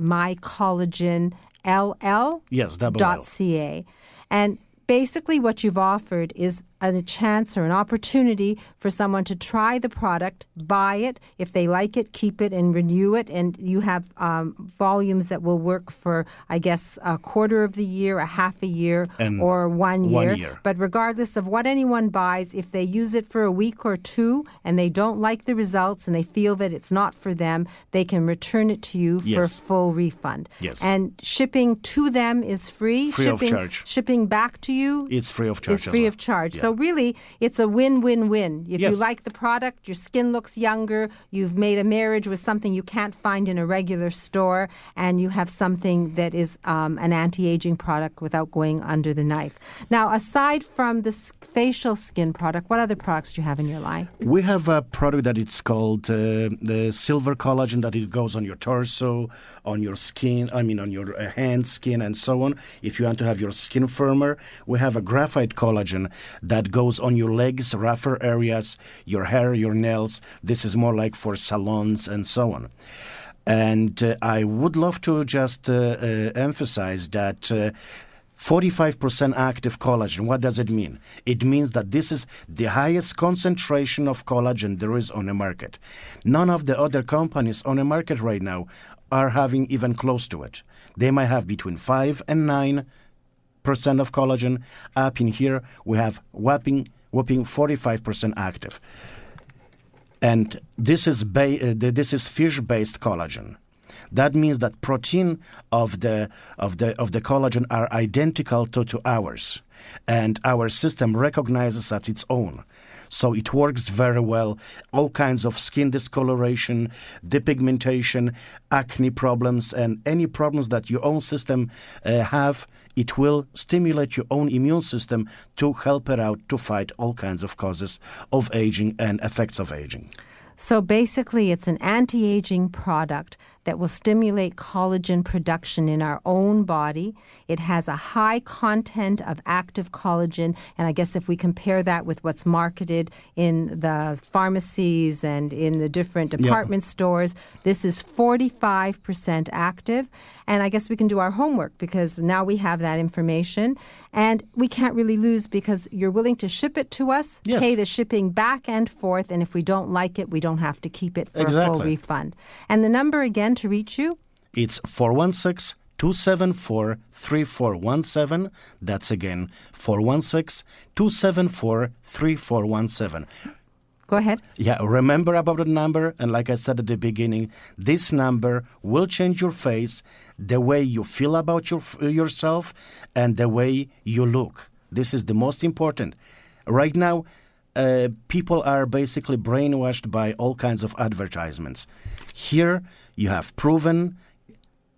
mycollagenll Yes, double dot L. ca. And basically, what you've offered is a chance or an opportunity for someone to try the product, buy it. If they like it, keep it and renew it. And you have um, volumes that will work for, I guess, a quarter of the year, a half a year, And or one year. one year. But regardless of what anyone buys, if they use it for a week or two and they don't like the results and they feel that it's not for them, they can return it to you Yes. for full refund. Yes. And shipping to them is free. Free of shipping, charge. Shipping back to you It's free of charge. is free well. of charge. Yeah. So really, it's a win-win-win. If Yes. you like the product, your skin looks younger, you've made a marriage with something you can't find in a regular store, and you have something that is um, an anti-aging product without going under the knife. Now, aside from the facial skin product, what other products do you have in your line? We have a product that it's called uh, the silver collagen that it goes on your torso, on your skin, I mean on your uh, hand, skin, and so on. If you want to have your skin firmer, we have a graphite collagen that that goes on your legs, rougher areas, your hair, your nails. This is more like for salons and so on. And uh, I would love to just uh, uh, emphasize that. 45% active collagen. What does it mean? It means that this is the highest concentration of collagen there is on the market. None of the other companies on the market right now are having even close to it. They might have between 5 and 9 percent of collagen. Up in here, we have whopping, whopping 45% active. And this is, ba- uh, this is fish-based collagen. That means that protein of the of the of the collagen are identical to, to ours, and our system recognizes as its own. So it works very well. All kinds of skin discoloration, depigmentation, acne problems, and any problems that your own system uh, have, it will stimulate your own immune system to help it out to fight all kinds of causes of aging and effects of aging. So basically, it's an anti aging product that will stimulate collagen production in our own body. It has a high content of active collagen, and I guess if we compare that with what's marketed in the pharmacies and in the different department stores, this is 45% active. And I guess we can do our homework because now we have that information. And we can't really lose because you're willing to ship it to us, yes. pay the shipping back and forth, and if we don't like it, we don't have to keep it for exactly. a full refund. And the number again to reach you? It's 416 274 3417. That's again 416 274 3417. Go ahead. Yeah, remember about the number. And like I said at the beginning, this number will change your face, the way you feel about your, yourself, and the way you look. This is the most important. Right now, uh, people are basically brainwashed by all kinds of advertisements. Here, you have proven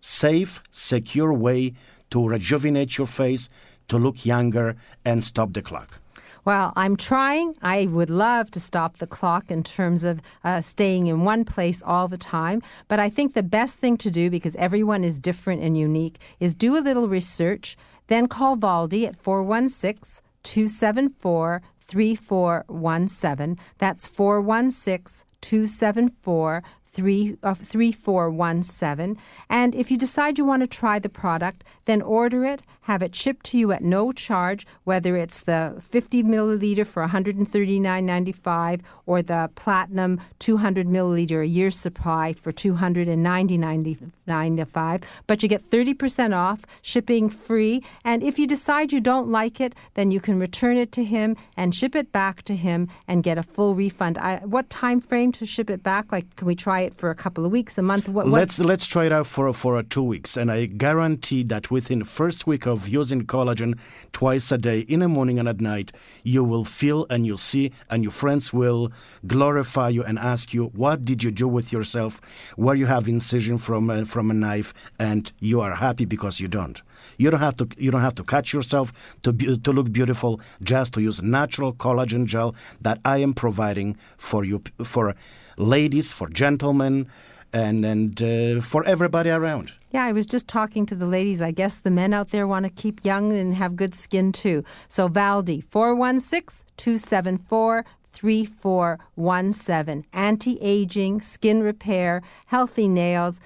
safe, secure way to rejuvenate your face, to look younger, and stop the clock. Well, I'm trying. I would love to stop the clock in terms of uh, staying in one place all the time. But I think the best thing to do, because everyone is different and unique, is do a little research, then call Valdi at 416 274 3417. That's 416 274 three, uh, 3417. And if you decide you want to try the product, then order it, have it shipped to you at no charge, whether it's the 50 milliliter for $139.95 or the platinum 200 milliliter a year supply for $290.95. But you get 30% off, shipping free. And if you decide you don't like it, then you can return it to him and ship it back to him and get a full refund. I, what time frame to ship it back? Like, can we try it for a couple of weeks, a month? What, what? Let's let's try it out for for two weeks, and I guarantee that within first week of using collagen twice a day, in the morning and at night, you will feel and you'll see, and your friends will glorify you and ask you, "What did you do with yourself? Where you have incision from a, from a knife?" And you are happy because you don't. You don't have to. You don't have to cut yourself to be, to look beautiful. Just to use natural collagen gel that I am providing for you for ladies, for gentlemen, and and uh, for everybody around. Yeah, I was just talking to the ladies. I guess the men out there want to keep young and have good skin too. So Valdi 416 274 3417. Anti aging, skin repair, healthy nails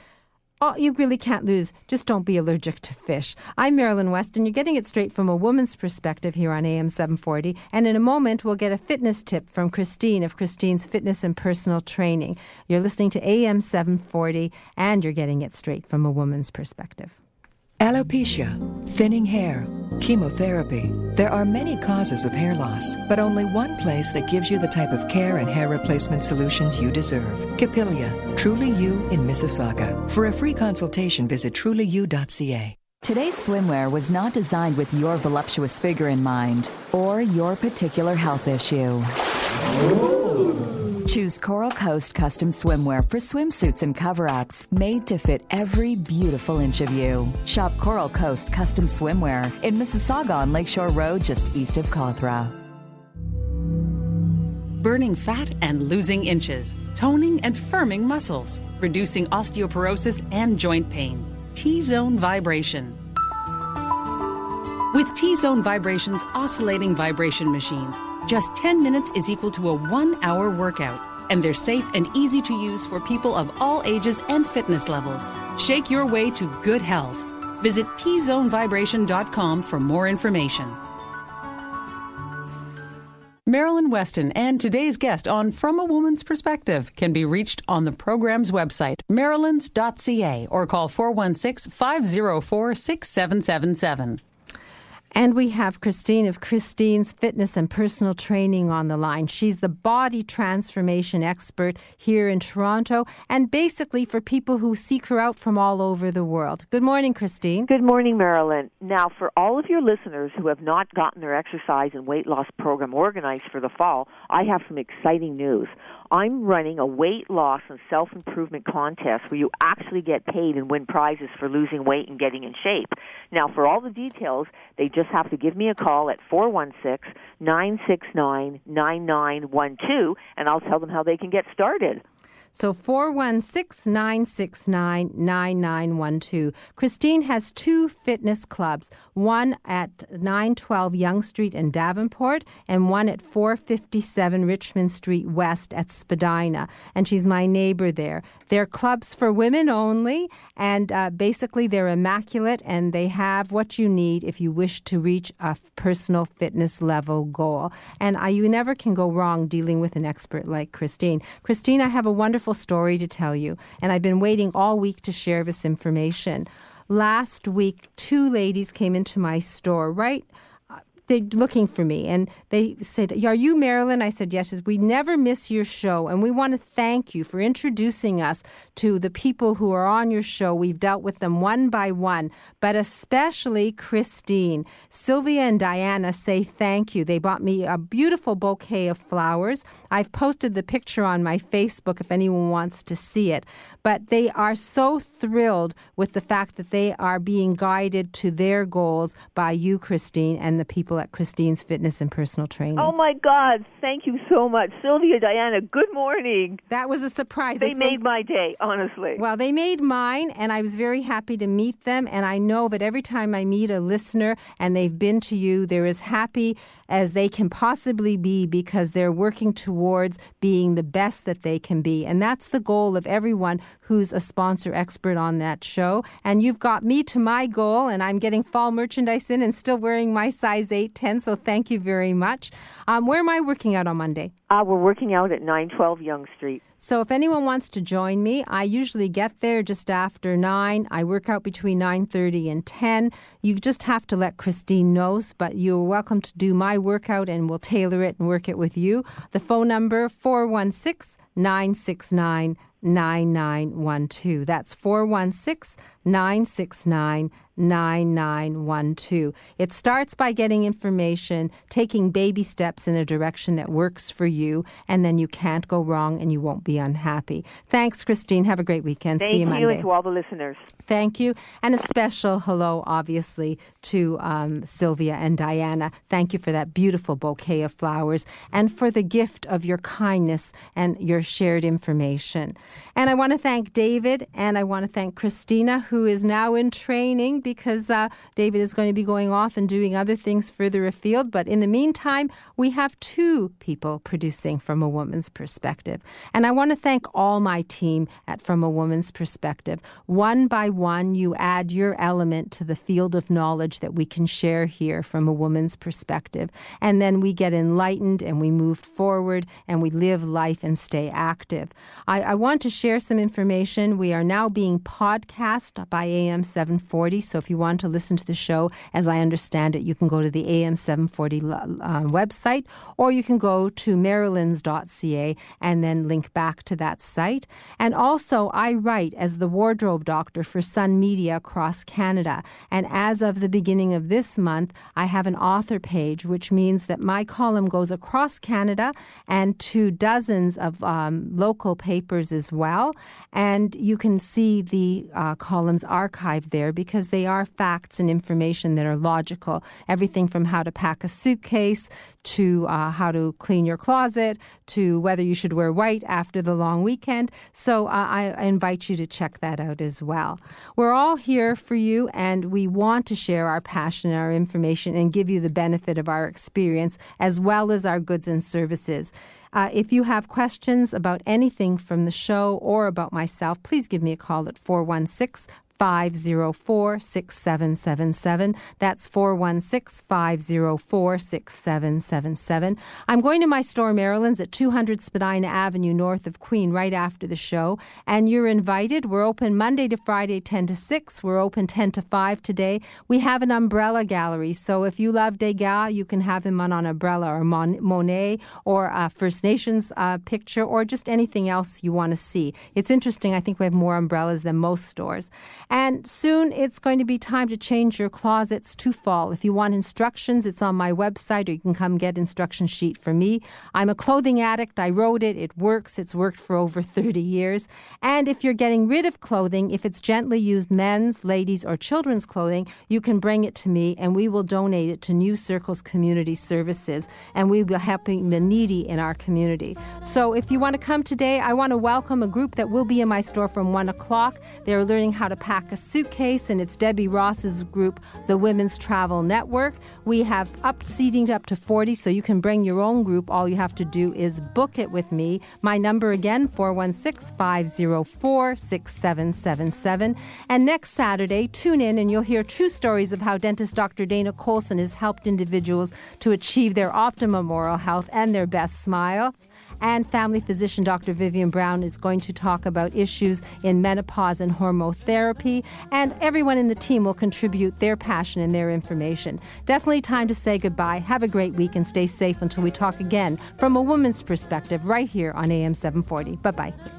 oh, you really can't lose. Just don't be allergic to fish. I'm Marilyn West, and you're getting it straight from a woman's perspective here on AM 740. And in a moment, we'll get a fitness tip from Christine of Christine's Fitness and Personal Training. You're listening to AM 740, and you're getting it straight from a woman's perspective. Alopecia, thinning hair, chemotherapy. There are many causes of hair loss, but only one place that gives you the type of care and hair replacement solutions you deserve. Capilia, Truly You in Mississauga. For a free consultation, visit trulyu.ca. Today's swimwear was not designed with your voluptuous figure in mind or your particular health issue. Choose Coral Coast custom swimwear for swimsuits and cover ups made to fit every beautiful inch of you. Shop Coral Coast custom swimwear in Mississauga on Lakeshore Road, just east of Cawthra. Burning fat and losing inches, toning and firming muscles, reducing osteoporosis and joint pain. T Zone Vibration. With T Zone Vibration's oscillating vibration machines, Just 10 minutes is equal to a one hour workout, and they're safe and easy to use for people of all ages and fitness levels. Shake your way to good health. Visit tzonevibration.com for more information. Marilyn Weston and today's guest on From a Woman's Perspective can be reached on the program's website, marilyns.ca, or call 416 504 6777. And we have Christine of Christine's Fitness and Personal Training on the line. She's the body transformation expert here in Toronto and basically for people who seek her out from all over the world. Good morning, Christine. Good morning, Marilyn. Now, for all of your listeners who have not gotten their exercise and weight loss program organized for the fall, I have some exciting news. I'm running a weight loss and self improvement contest where you actually get paid and win prizes for losing weight and getting in shape. Now, for all the details, they just have to give me a call at 416 969 9912 and I'll tell them how they can get started. So 416 969 9912. Christine has two fitness clubs, one at 912 Yonge Street in Davenport and one at 457 Richmond Street West at Spadina. And she's my neighbor there. They're clubs for women only, and uh, basically they're immaculate and they have what you need if you wish to reach a personal fitness level goal. And uh, you never can go wrong dealing with an expert like Christine. Christine, I have a wonderful wonderful story to tell you, and I've been waiting all week to share this information. Last week, two ladies came into my store right they're looking for me and they said, Are you Marilyn? I said, Yes. Said, we never miss your show and we want to thank you for introducing us to the people who are on your show. We've dealt with them one by one, but especially Christine. Sylvia and Diana say thank you. They bought me a beautiful bouquet of flowers. I've posted the picture on my Facebook if anyone wants to see it. But they are so thrilled with the fact that they are being guided to their goals by you, Christine, and the people at Christine's Fitness and Personal Training. Oh my God! Thank you so much, Sylvia, Diana. Good morning. That was a surprise. They, they made my day, honestly. Well, they made mine, and I was very happy to meet them. And I know that every time I meet a listener and they've been to you, they're as happy as they can possibly be because they're working towards being the best that they can be. And that's the goal of everyone who's a sponsor expert on that show. And you've got me to my goal, and I'm getting fall merchandise in and still wearing my size 8 10. So thank you very much. Um, where am I working out on Monday? Uh, we're working out at 912 Yonge Street. So if anyone wants to join me, I usually get there just after 9. I work out between 9:30 and 10. You just have to let Christine know, but you're welcome to do my workout and we'll tailor it and work it with you. The phone number 416 969 9912. That's 416 969 9912. It starts by getting information, taking baby steps in a direction that works for you, and then you can't go wrong and you won't be unhappy. Thanks, Christine. Have a great weekend. Thank See you, you Monday. and to all the listeners. Thank you. And a special hello, obviously, to um, Sylvia and Diana. Thank you for that beautiful bouquet of flowers and for the gift of your kindness and your shared information. And I want to thank David and I want to thank Christina, who is now in training because uh, David is going to be going off and doing other things further afield. But in the meantime, we have two people producing from a woman's perspective. And I want to thank all my team at From a Woman's Perspective. One by one, you add your element to the field of knowledge that we can share here from a woman's perspective. And then we get enlightened and we move forward and we live life and stay active. I, I want to share some information. We are now being podcast by AM 740. So if you want to listen to the show, as I understand it, you can go to the AM 740 uh, website or you can go to marilyns.ca and then link back to that site. And also, I write as the wardrobe doctor for Sun Media across Canada. And as of the beginning of this month, I have an author page, which means that my column goes across Canada and to dozens of um, local papers as well. And you can see the uh, columns archived there because they are facts and information that are logical. Everything from how to pack a suitcase to uh, how to clean your closet, to whether you should wear white after the long weekend. So uh, I invite you to check that out as well. We're all here for you, and we want to share our passion and our information and give you the benefit of our experience as well as our goods and services. Uh, if you have questions about anything from the show or about myself, please give me a call at 416 504 6777. That's 416 504 6777. I'm going to my store, Marilyn's, at 200 Spadina Avenue, north of Queen, right after the show. And you're invited. We're open Monday to Friday, 10 to 6. We're open 10 to 5 today. We have an umbrella gallery. So if you love Degas, you can have him on an umbrella or Mon- Monet or a First Nations uh, picture or just anything else you want to see. It's interesting. I think we have more umbrellas than most stores. And soon it's going to be time to change your closets to fall. If you want instructions, it's on my website or you can come get instruction sheet from me. I'm a clothing addict. I wrote it. It works. It's worked for over 30 years. And if you're getting rid of clothing, if it's gently used men's, ladies, or children's clothing, you can bring it to me and we will donate it to New Circles Community Services and we will be helping the needy in our community. So if you want to come today, I want to welcome a group that will be in my store from 1 o'clock. They're learning how to pack pack a suitcase, and it's Debbie Ross's group, the Women's Travel Network. We have up seating up to 40, so you can bring your own group. All you have to do is book it with me. My number again, 416 504 6777. And next Saturday, tune in and you'll hear true stories of how dentist Dr. Dana Colson has helped individuals to achieve their optimum oral health and their best smile and family physician Dr. Vivian Brown is going to talk about issues in menopause and hormone therapy, and everyone in the team will contribute their passion and their information. Definitely time to say goodbye. Have a great week and stay safe until we talk again from a woman's perspective right here on AM 740. Bye bye.